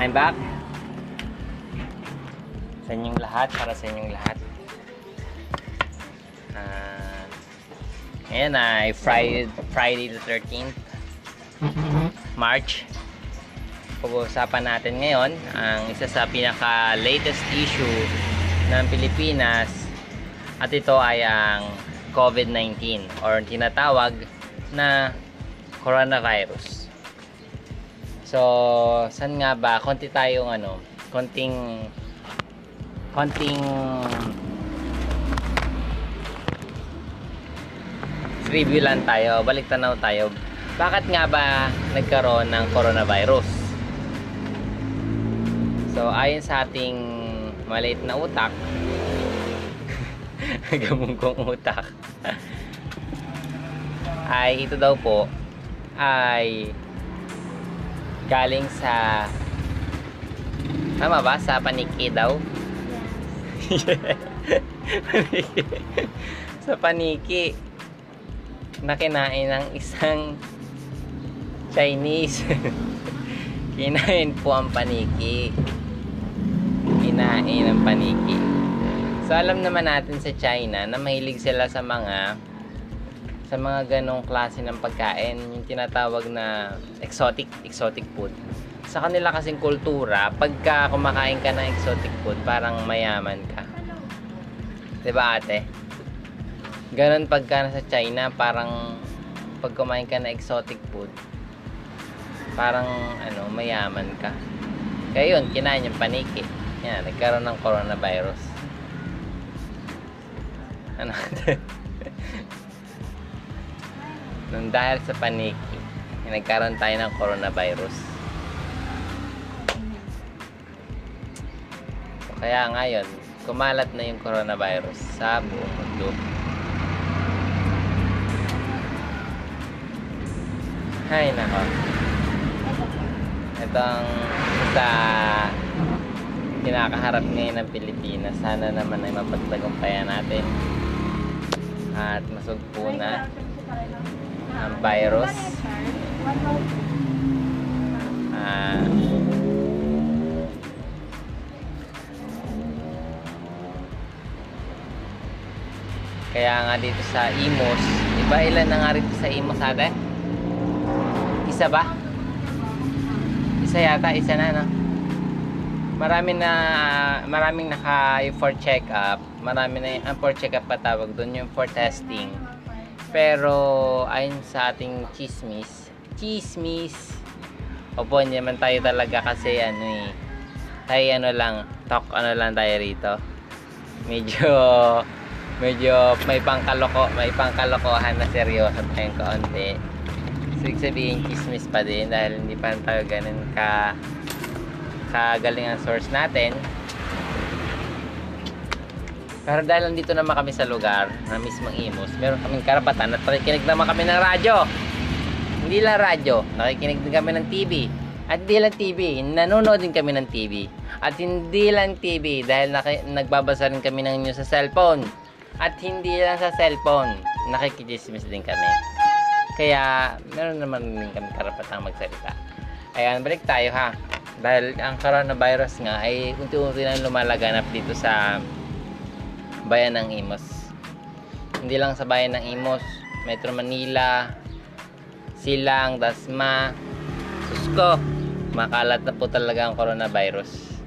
I'm back. Sa inyong lahat, para sa inyong lahat. Ah, ngayon ay Friday, Friday the 13th, March. Pag-uusapan natin ngayon ang isa sa pinaka-latest issue ng Pilipinas at ito ay ang COVID-19 or tinatawag na coronavirus. So, saan nga ba? Konti tayong ano, konting konting review lang tayo, balik tanaw tayo. Bakit nga ba nagkaroon ng coronavirus? So, ayon sa ating maliit na utak, gamungkong utak, ay ito daw po ay galing sa tama ba? Sa paniki daw? paniki. sa paniki na kinain ng isang Chinese. kinain po ang paniki. Kinain ang paniki. So alam naman natin sa China na mahilig sila sa mga sa mga ganong klase ng pagkain, yung tinatawag na exotic, exotic food. Sa kanila kasing kultura, pagka kumakain ka ng exotic food, parang mayaman ka. ba ate? Ganon pagka nasa China, parang pag kumain ka ng exotic food, parang ano, mayaman ka. Kaya yun, kinain yung paniki. Yan, nagkaroon ng coronavirus. Ano? Nung dahil sa paniki, nagkaroon tayo ng coronavirus. Kaya ngayon, kumalat na yung coronavirus sa buong mundo. Hay nako. Ito ang sa kinakaharap ngayon ng Pilipinas. Sana naman ay mapagtagumpayan natin. At masugpo na ang virus. Ah, kaya nga dito sa Imos, iba ilan na nga rito sa Imos ate? Isa ba? Isa yata, isa na no? Marami na, maraming naka for check up. Marami na yung for check up patawag doon yung for testing. Pero ayon sa ating chismis, chismis. Opo, hindi naman tayo talaga kasi ano eh. Tayo ano lang, talk ano lang tayo rito. Medyo medyo may pangkaloko, may pangkalokohan na seryoso tayong kaunti. So, ibig sabihin, chismis pa din dahil hindi pa tayo ganun ka kagaling ang source natin. Pero dahil nandito naman kami sa lugar na mismong Imus, meron kaming karapatan at nakikinig naman kami ng radyo. Hindi lang radyo, nakikinig din kami ng TV. At hindi lang TV, nanonood din kami ng TV. At hindi lang TV dahil nagbabasa rin kami ng news sa cellphone. At hindi lang sa cellphone, nakikichismis din kami. Kaya meron naman din kami karapatang magsalita. Ayan, balik tayo ha. Dahil ang coronavirus nga ay unti-unti lang lumalaganap dito sa bayan ng Imos. Hindi lang sa bayan ng Imos, Metro Manila, Silang, Dasma, Susko. Makalat na po talaga ang coronavirus.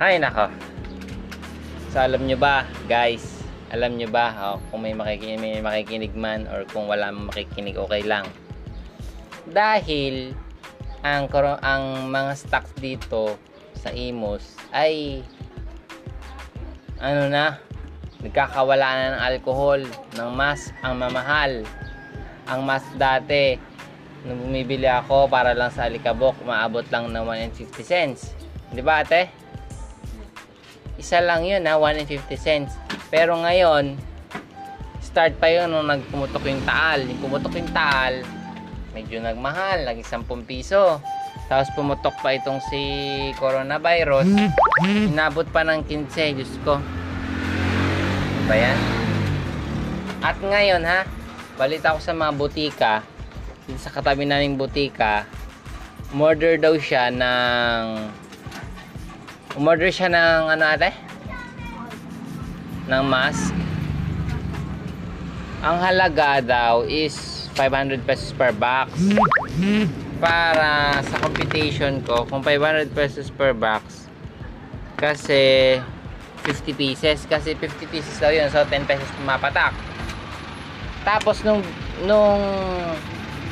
Hay nako. So alam nyo ba, guys, alam nyo ba oh, kung may makikinig, may makikinig man or kung wala mang makikinig, okay lang. Dahil ang ang mga stocks dito sa Imos ay ano na? Nagkakawala na ng alcohol ng mas ang mamahal. Ang mas dati nung bumibili ako para lang sa alikabok maabot lang ng 1.50 cents. Di ba ate? isa lang yun ha? 1.50 cents. Pero ngayon start pa yun nung nagpumutok yung taal. Yung pumutok yung taal medyo nagmahal naging 10 piso tapos pumutok pa itong si coronavirus. Inabot pa ng 15 Diyos ko. Ano ba yan? At ngayon ha? Balita ko sa mga butika. Sa katabi naming butika umorder daw siya ng umorder siya ng ano ate? ng mask. Ang halaga daw is 500 pesos per box para sa computation ko kung 500 pesos per box kasi 50 pieces. Kasi 50 pieces daw yun so 10 pesos pumapatak tapos nung nung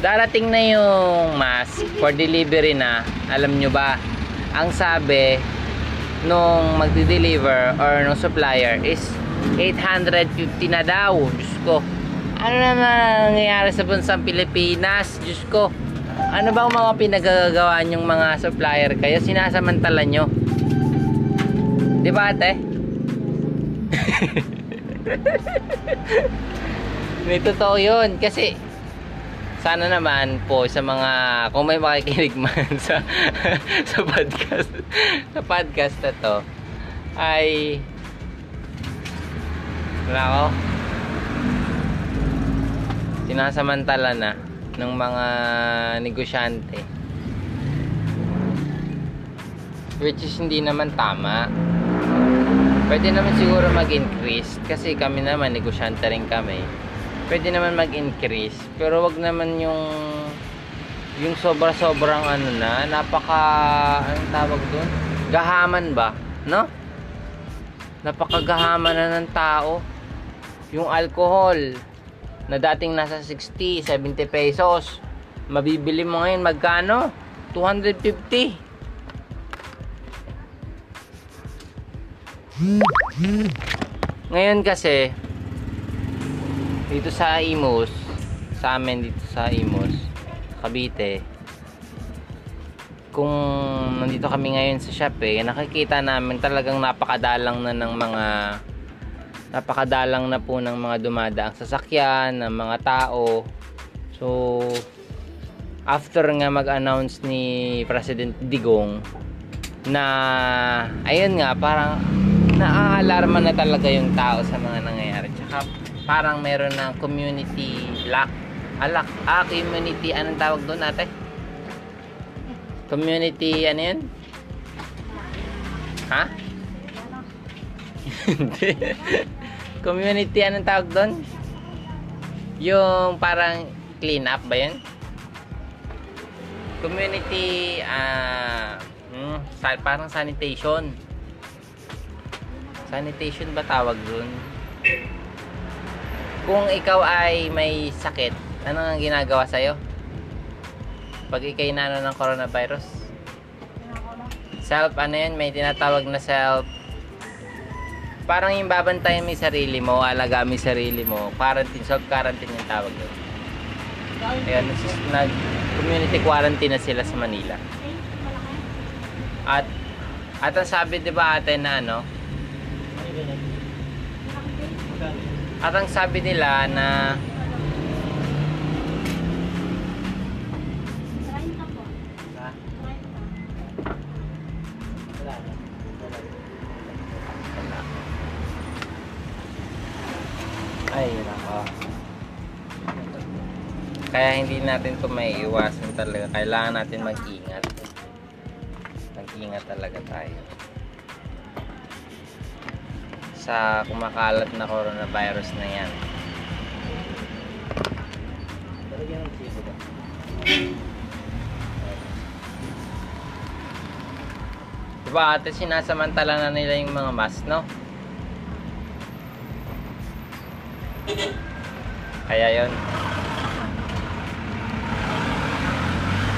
darating na yung mask for delivery na alam nyo ba ang sabi nung magdi-deliver or nung supplier is 850 na daw Diyos ko. Ano naman nangyayari sa bansang Pilipinas Diyos ko ano bang mga pinagagawa yung mga supplier kayo? Sinasamantala nyo. Di ba ate? may totoo yun. Kasi sana naman po sa mga kung may makikinig man sa sa podcast sa podcast na to ay wala ko sinasamantala na ng mga negosyante. Which is hindi naman tama. Pwede naman siguro mag-increase kasi kami naman negosyante rin kami. Pwede naman mag-increase pero wag naman yung yung sobra-sobrang ano na napaka anong tawag doon gahaman ba no? Napakagahaman na ng tao. Yung alcohol na dating nasa 60 70 pesos. Mabibili mo ngayon magkano? 250 ngayon kasi dito sa Imus sa amin dito sa Imus Cavite kung nandito kami ngayon sa shop eh nakikita namin talagang napakadalang na ng mga napakadalang na po ng mga dumadaang sasakyan ng mga tao. So after nga mag-announce ni President Digong na ayun nga parang naaalarma na talaga yung tao sa mga nangyayari. Tsaka parang meron ng community lock. Alak ah community anong tawag doon ate? Community ano yun? Ha? Hindi community anong tawag doon? Yung parang clean up ba yun? Community ah hmm, sa- parang sanitation. Sanitation ba tawag doon? Kung ikaw ay may sakit ano ang ginagawa sa'yo? Pag ikay nano ng coronavirus? Self ano yun? May tinatawag na self parang yung babantayan mo yung sarili mo alaga mo sarili mo quarantine self quarantine yung tawag doon. Ayan, nagsis- nag community quarantine na sila sa Manila. At at ang sabi 'di ba ate na ano? At ang sabi nila na Kaya hindi natin to may iwasan talaga. Kailangan natin mag-ingat. Mag-ingat talaga tayo. Sa kumakalat na coronavirus na yan. Diba ate, sinasamantala na nila yung mga mask, no? Kaya yon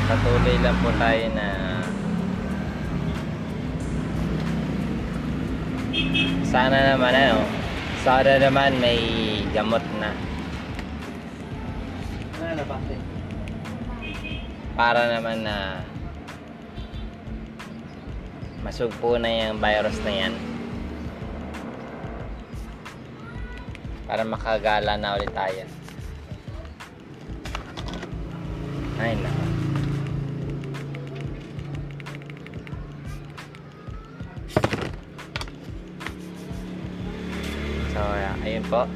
Patuloy lang po tayo na sana naman ano sana naman may gamot na. Para naman na masugpo na yung virus na yan. Para makagala na ulit tayo. Ay nako spot.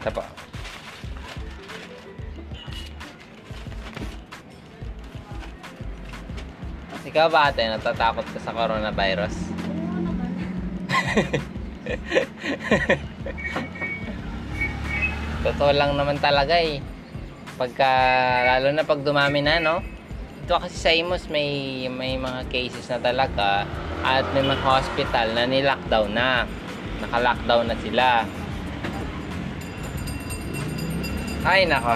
Tap out. Ikaw ba ate, natatakot ka sa coronavirus? Oo naman. Totoo lang naman talaga eh. Pagka, lalo na pag dumami na, no? Ito kasi sa Imus may, may mga cases na talaga at may mga hospital na ni-lockdown na. Naka-lockdown na sila. Ay, nako.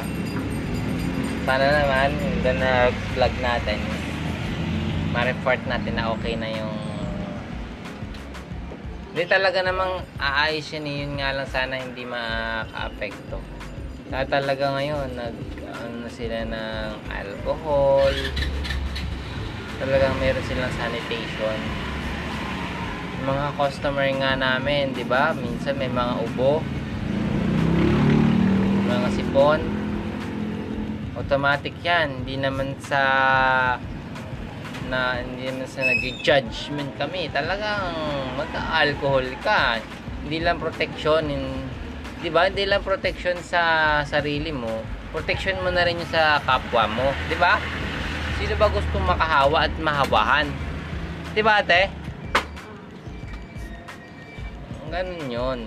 Sana naman, yung na vlog natin, ma-report natin na okay na yung hindi talaga namang aayos yun eh. Yun nga lang sana hindi maka-apekto. Kaya talaga ngayon, nag, ano sila ng alcohol. Talagang meron silang sanitation. Mga customer nga namin, di ba? Minsan may mga ubo. Mga sipon. Automatic yan. Hindi naman sa na hindi naman sa nag-judgment kami. Talagang magka-alcohol ka. Hindi lang protection 'di ba? Hindi lang protection sa sarili mo. Protection mo na rin yung sa kapwa mo, 'di ba? Sino ba gustong makahawa at mahawahan? 'Di ba, ate? Ganun 'yun.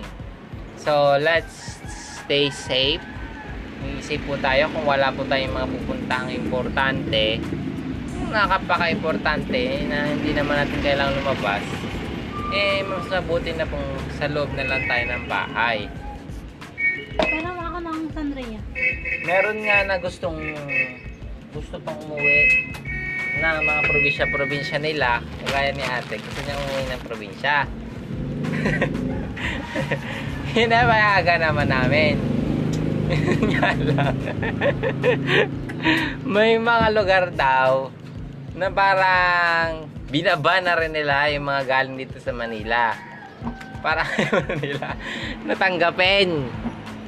So, let's stay safe. Mag-isip po tayo kung wala po tayong mga pupuntahang importante nakapaka-importante na hindi naman natin kailangang lumabas, eh, mas mabuti na pong sa loob na lang tayo ng bahay. Meron nga na gustong gusto pang umuwi na mga probinsya-probinsya nila, kagaya ni ate, gusto niya umuwi ng probinsya. Hinabayagan naman namin. May mga lugar daw na parang binaba na rin nila yung mga galing dito sa Manila. Para ayaw nila natanggapin.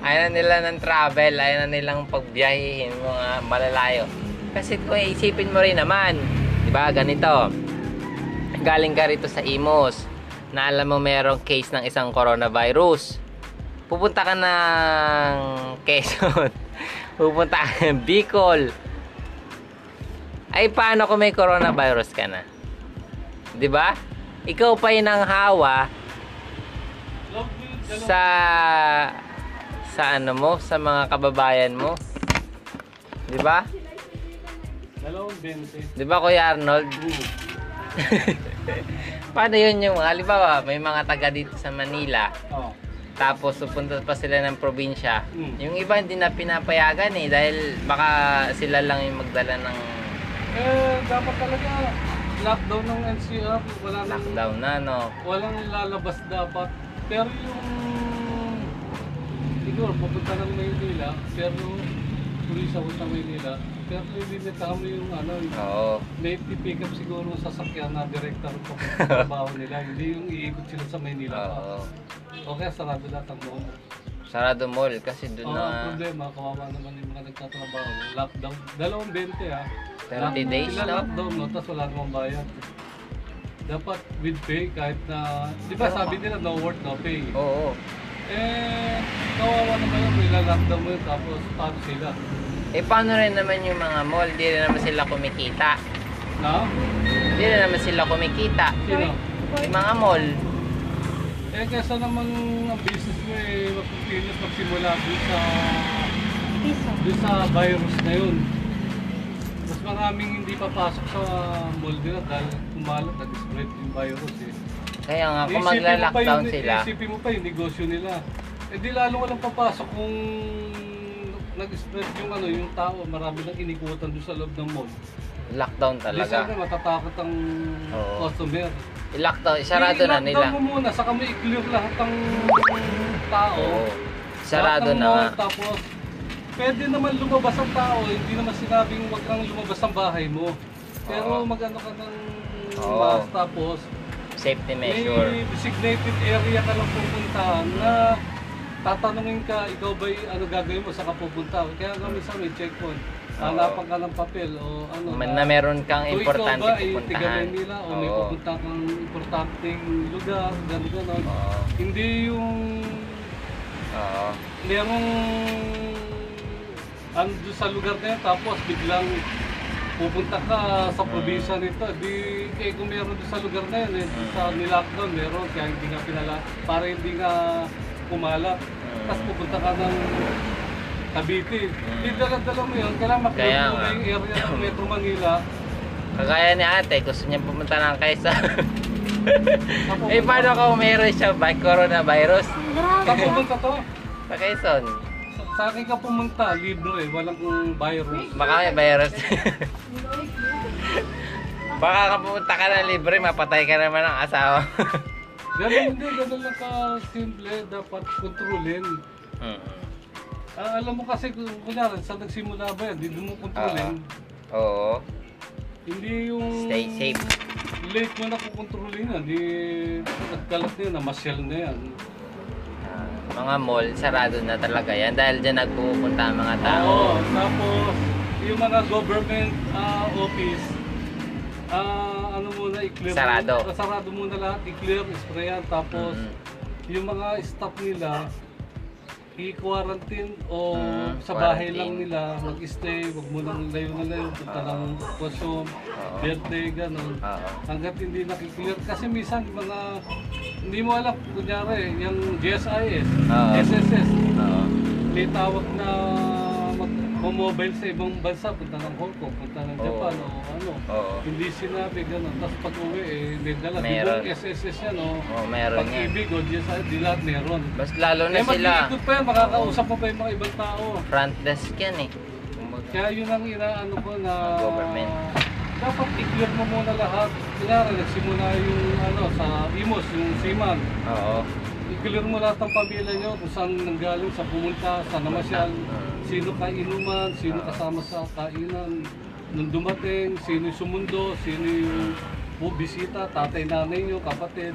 Ayaw na nila ng travel, ayaw na nilang pagbiyahihin mga malalayo. Kasi kung isipin mo rin naman, di ba ganito, galing ka rito sa Imos, na alam mo merong case ng isang coronavirus. Pupunta ka ng Quezon, pupunta ka ng Bicol, ay paano kung may coronavirus ka na? 'Di ba? Ikaw pa yun ang hawa sa sa ano mo, sa mga kababayan mo. 'Di ba? Dalawang 20. 'Di ba Kuya Arnold? Paano yun yung, halimbawa, may mga taga dito sa Manila, Oh. tapos pupunta pa sila ng probinsya. Mm. Yung iba hindi na pinapayagan eh, dahil baka sila lang yung magdala ng Eh, dapat talaga lockdown ng NCR. Wala nang, lockdown na, no? walang lalabas dapat. Pero yung siguro pupunta ng Maynila, pero tuloy sa sa Maynila, pero lilimitahan mo yung ano, yung Oo. may pick up siguro sa sasakyan na direkta rin pa sa trabaho nila. Hindi yung iikot sila sa Maynila. Oo. O kaya sarado lahat ang mall. Sarado mall kasi doon Oo, na ang problema, kawawa naman yung mga nagtatrabaho. Lockdown, dalawang 20 ah. 30 days, Sila no? lockdown, no? Tapos wala namang bayad. Dapat with pay kahit na, di ba sabi nila no work, no pay. Oo. Eh, kawawa naman yun, may lockdown mo yun, tapos paano sila? Eh paano rin naman yung mga mall? Di rin naman sila kumikita. Na? Di rin naman sila kumikita. Sino? Yung mga mall. Eh, kesa naman ang business mo eh, magpipilit magsimula dun sa, Piso. dun sa virus na yun. Mas maraming hindi papasok sa mall nila dahil kumalat, nag-spread yung virus eh. Kaya nga, kung Isipin mo pa magla-lockdown yung- sila, Isipin mo pa yung negosyo nila. Eh di lalo walang papasok kung nag-spread yung ano, yung tao, marami nang inikutan doon sa loob ng mall. lockdown Di talaga. siyempre matatakot ang Oo. customer. I-lockdown, sarado na I-lockdown nila. mo muna, saka mo i-clear lahat ng tao. Oo. Sarado Lahat ng na mall, nga. Tapos, pwede naman lumabas ang tao, hindi naman sinabing wag kang lumabas ang bahay mo. Pero Oo. mag-ano ka ng Oo. mask, tapos Safety measure. may designated area ka lang pupuntahan na tatanungin ka, ikaw ba ano gagawin mo sa pupunta? Kaya kami sa may checkpoint. Hanapan ka ng papel o ano. Man, na meron kang importante ikaw ba ay tiga pupuntahan. Manila o may pupunta kang importanteng lugar, gano'n gano'n. Hindi yung Oo. merong ano doon sa lugar na yan, tapos biglang pupunta ka sa probinsya nito, di kaya kung meron doon sa lugar na yun, eh, Mm. sa nilockdown meron, kaya hindi nga pinala, para hindi nga kumalat. Mm. Tapos pupunta ka ng Cavite. Mm. Di dala-dala mo yun, kailangan Kaya maklog mo nga. na yung area ng Metro Manila. Kagaya ni ate, gusto niya pumunta ng Quezon. Tapos eh, paano kung meron siya by coronavirus? Grabe. Saan pumunta to? Sa Quezon. Sa, akin ka pumunta, libre, walang virus. Baka may virus. Baka ka pumunta ka ng libre, mapatay ka naman ng asawa. Ganun hindi, ganun lang ka simple, dapat kontrolin. Mm. Ah, alam mo kasi, kung kunyari, sa nagsimula ba yan, hindi mo kontrolin. Oo. Hindi yung... Stay safe. Late mo na kukontrolin yan, di nagkalat na yan, namasyal na yan. Mga mall, sarado na talaga yan dahil dyan nagpupunta ang mga tao. Oo, tapos yung mga government ah, office, ah, ano muna, i-clear. Sarado. Muna, sarado muna lahat, i-clear, sprayan, tapos Mm. yung mga staff nila, i-quarantine o Mm, sa bahay quarantine. lang nila mag-stay, wag mo nang layo na layo, punta lang consume, Oo. birthday, ganun. Oo. Hanggat hindi nakiklear. Kasi minsan, mga, hindi mo alam, kunyari, yung GSIS, Oo. SSS, Oo. may tawag na mag-mobile sa ibang bansa, punta ng Hong Kong, punta ng Oo. Japan, o ano. Oo. Hindi sinabi, gano'n. Tapos pag uwi, eh, may dala. Di Meron. ba SSS yan, o? Oo, meron yan. Pag-ibig, o GSIS, di lahat meron. Mas lalo na Eh, sila. mag-iikot pa yan, makakausap mo pa yung mga ibang tao. Front desk yan eh. Kumbaga. Kaya yun ang inaano ko na Government. Dapat i-clear mo muna lahat. Kunyari, nagsimula yung ano, sa IMOS, yung SIMAN. Oo. I-clear mo lahat ng pamilya nyo kung saan nanggaling, sa pumunta, saan namasyal, sino kainuman, sino Oo. kasama sa kainan, nung dumating, sino yung sumundo, sino yung bubisita, tatay, nanay nyo, kapatid.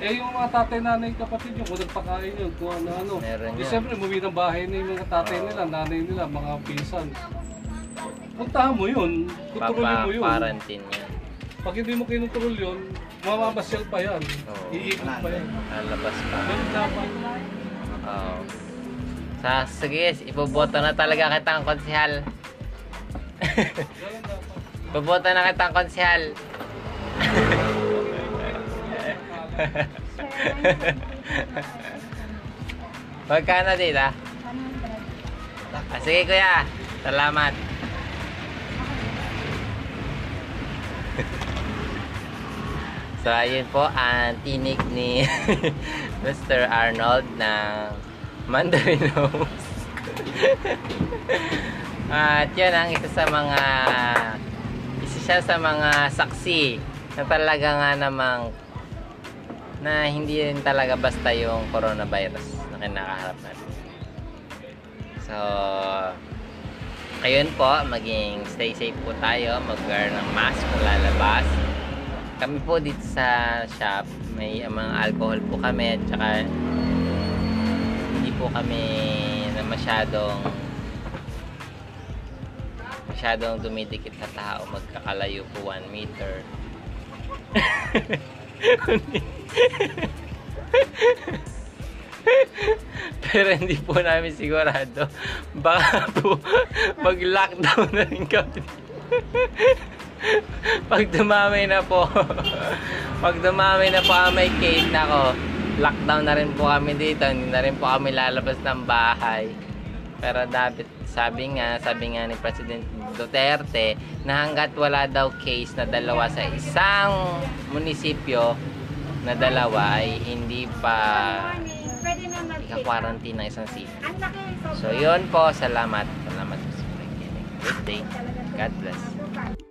Eh yung mga tatay, nanay, kapatid nyo, kung nagpakain yun, kung ano-ano. Meron Di yan. siyempre, umuwi ng bahay na yung mga tatay nila, nanay nila, mga pinsan. Puntahan mo yun, kontrolin mo yun. Papa-quarantine yan. Pag hindi mo kinutrol yun, mamamasyal pa yan. Oo. Iikot pa yan. Lalabas pa. Ganun dapat. Oo. Sa, sige, ipoboto na talaga kitang konsihal. Ganun dapat. Na kitang konsihal. Magkano dito? Ah, sige kuya, salamat. So ayun po ang tinig ni Mr. Arnold ng Mandarinos. At yun ang isa sa mga isa siya sa mga saksi na talaga nga namang na hindi rin talaga basta yung coronavirus na kinakaharap natin. So, ayun po, maging stay safe po tayo, mag-wear ng mask kung lalabas. Kami po dito sa shop, may mga alcohol po kami at saka hindi po kami na masyadong masyadong dumidikit sa tao, magkakalayo po 1 meter. Pero hindi po namin sigurado. Baka po mag-lockdown na rin kami. Pag dumami na po, pag dumami na po may case nako, lockdown na rin po kami dito. Hindi na rin po kami lalabas ng bahay. Pero dapat, sabi nga, sabi nga ni President Duterte, na hanggat wala daw case na dalawa sa isang munisipyo, na dalawa ay hindi pa na ika-quarantine ng isang city. So, yun po. Salamat. Salamat po sa pakikinig. Good day. God bless.